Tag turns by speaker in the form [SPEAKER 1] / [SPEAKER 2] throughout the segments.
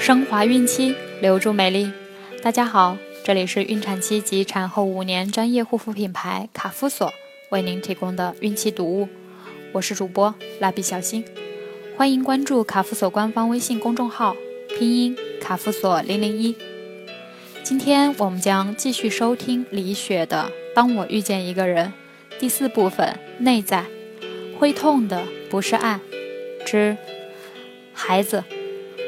[SPEAKER 1] 升华孕期，留住美丽。大家好，这里是孕产期及产后五年专业护肤品牌卡夫索为您提供的孕期读物，我是主播蜡笔小新，欢迎关注卡夫索官方微信公众号，拼音卡夫索零零一。今天我们将继续收听李雪的《当我遇见一个人》第四部分内在，会痛的不是爱，之孩子。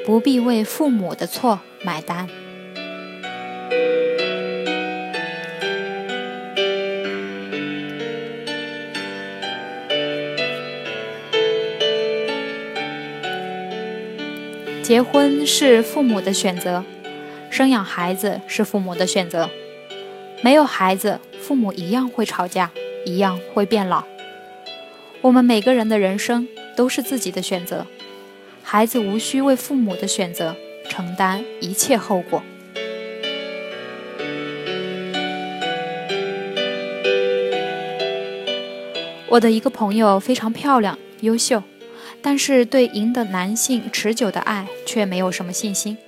[SPEAKER 1] 不必为父母的错买单。结婚是父母的选择，生养孩子是父母的选择。没有孩子，父母一样会吵架，一样会变老。我们每个人的人生都是自己的选择。孩子无需为父母的选择承担一切后果。我的一个朋友非常漂亮、优秀，但是对赢得男性持久的爱却没有什么信心，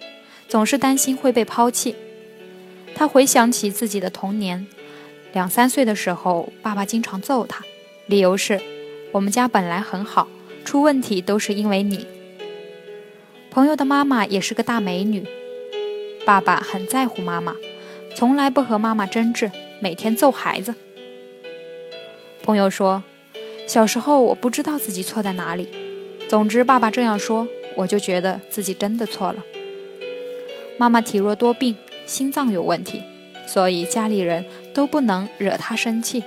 [SPEAKER 1] 总是担心会被抛弃。他回想起自己的童年，两三岁的时候，爸爸经常揍他，理由是：我们家本来很好，出问题都是因为你。朋友的妈妈也是个大美女，爸爸很在乎妈妈，从来不和妈妈争执，每天揍孩子。朋友说，小时候我不知道自己错在哪里，总之爸爸这样说，我就觉得自己真的错了。妈妈体弱多病，心脏有问题，所以家里人都不能惹她生气。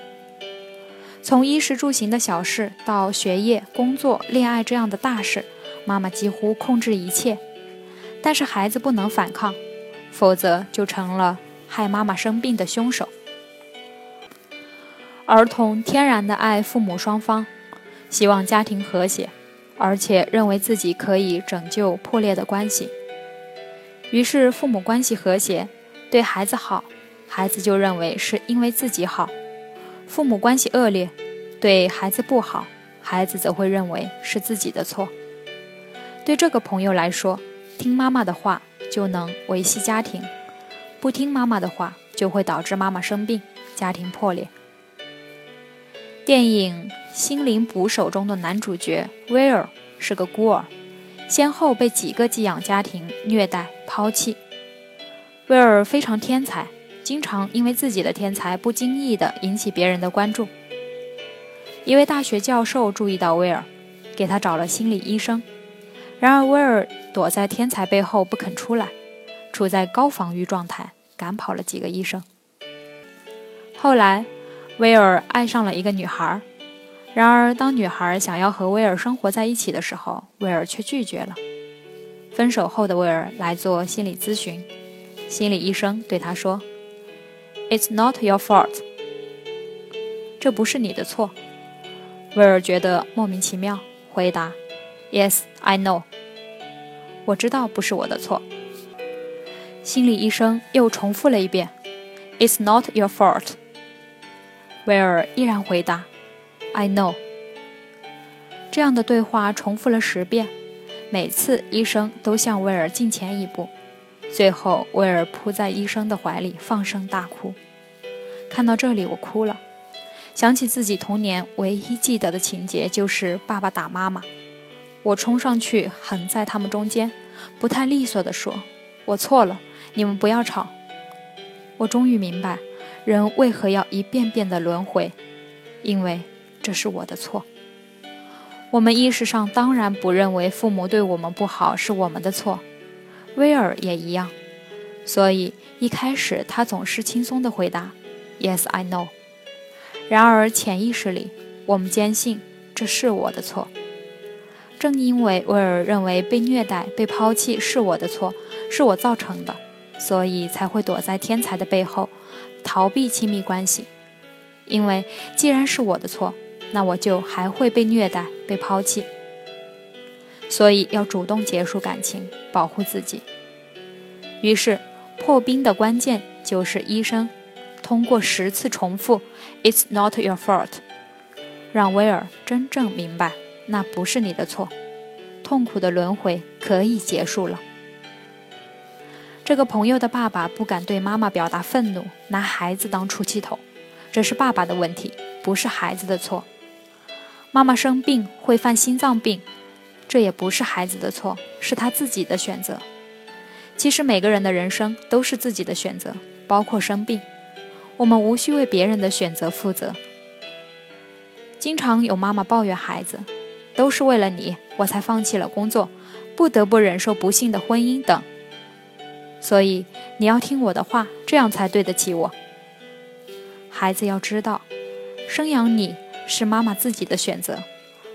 [SPEAKER 1] 从衣食住行的小事到学业、工作、恋爱这样的大事。妈妈几乎控制一切，但是孩子不能反抗，否则就成了害妈妈生病的凶手。儿童天然的爱父母双方，希望家庭和谐，而且认为自己可以拯救破裂的关系。于是父母关系和谐，对孩子好，孩子就认为是因为自己好；父母关系恶劣，对孩子不好，孩子则会认为是自己的错。对这个朋友来说，听妈妈的话就能维系家庭，不听妈妈的话就会导致妈妈生病，家庭破裂。电影《心灵捕手》中的男主角威尔是个孤儿，先后被几个寄养家庭虐待抛弃。威尔非常天才，经常因为自己的天才不经意地引起别人的关注。一位大学教授注意到威尔，给他找了心理医生。然而，威尔躲在天才背后不肯出来，处在高防御状态，赶跑了几个医生。后来，威尔爱上了一个女孩。然而，当女孩想要和威尔生活在一起的时候，威尔却拒绝了。分手后的威尔来做心理咨询，心理医生对他说：“It's not your fault，这不是你的错。”威尔觉得莫名其妙，回答。Yes, I know。我知道不是我的错。心理医生又重复了一遍：“It's not your fault。”威尔依然回答：“I know。”这样的对话重复了十遍，每次医生都向威尔近前一步。最后，威尔扑在医生的怀里，放声大哭。看到这里，我哭了，想起自己童年唯一记得的情节就是爸爸打妈妈。我冲上去，横在他们中间，不太利索地说：“我错了，你们不要吵。”我终于明白，人为何要一遍遍的轮回，因为这是我的错。我们意识上当然不认为父母对我们不好是我们的错，威尔也一样。所以一开始他总是轻松地回答：“Yes, I know。”然而潜意识里，我们坚信这是我的错。正因为威尔认为被虐待、被抛弃是我的错，是我造成的，所以才会躲在天才的背后，逃避亲密关系。因为既然是我的错，那我就还会被虐待、被抛弃。所以要主动结束感情，保护自己。于是破冰的关键就是医生通过十次重复 “It's not your fault”，让威尔真正明白。那不是你的错，痛苦的轮回可以结束了。这个朋友的爸爸不敢对妈妈表达愤怒，拿孩子当出气筒，这是爸爸的问题，不是孩子的错。妈妈生病会犯心脏病，这也不是孩子的错，是他自己的选择。其实每个人的人生都是自己的选择，包括生病，我们无需为别人的选择负责。经常有妈妈抱怨孩子，都是为了你，我才放弃了工作，不得不忍受不幸的婚姻等。所以你要听我的话，这样才对得起我。孩子要知道，生养你是妈妈自己的选择，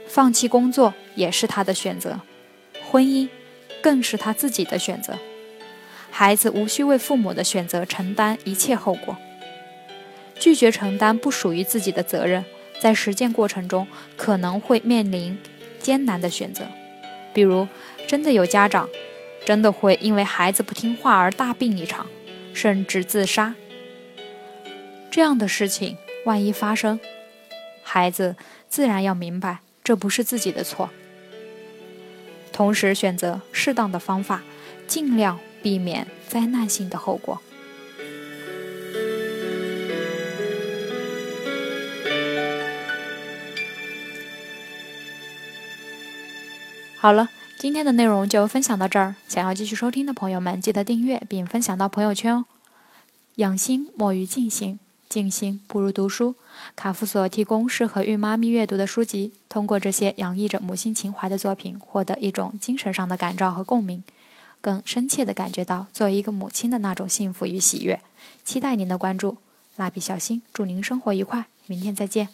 [SPEAKER 1] 放弃工作也是她的选择，婚姻更是她自己的选择。孩子无需为父母的选择承担一切后果，拒绝承担不属于自己的责任。在实践过程中，可能会面临艰难的选择，比如真的有家长真的会因为孩子不听话而大病一场，甚至自杀。这样的事情万一发生，孩子自然要明白这不是自己的错，同时选择适当的方法，尽量避免灾难性的后果。好了，今天的内容就分享到这儿。想要继续收听的朋友们，记得订阅并分享到朋友圈哦。养心莫于静心，静心不如读书。卡夫所提供适合孕妈咪阅读的书籍，通过这些洋溢着母性情怀的作品，获得一种精神上的感召和共鸣，更深切地感觉到作为一个母亲的那种幸福与喜悦。期待您的关注，蜡笔小新，祝您生活愉快，明天再见。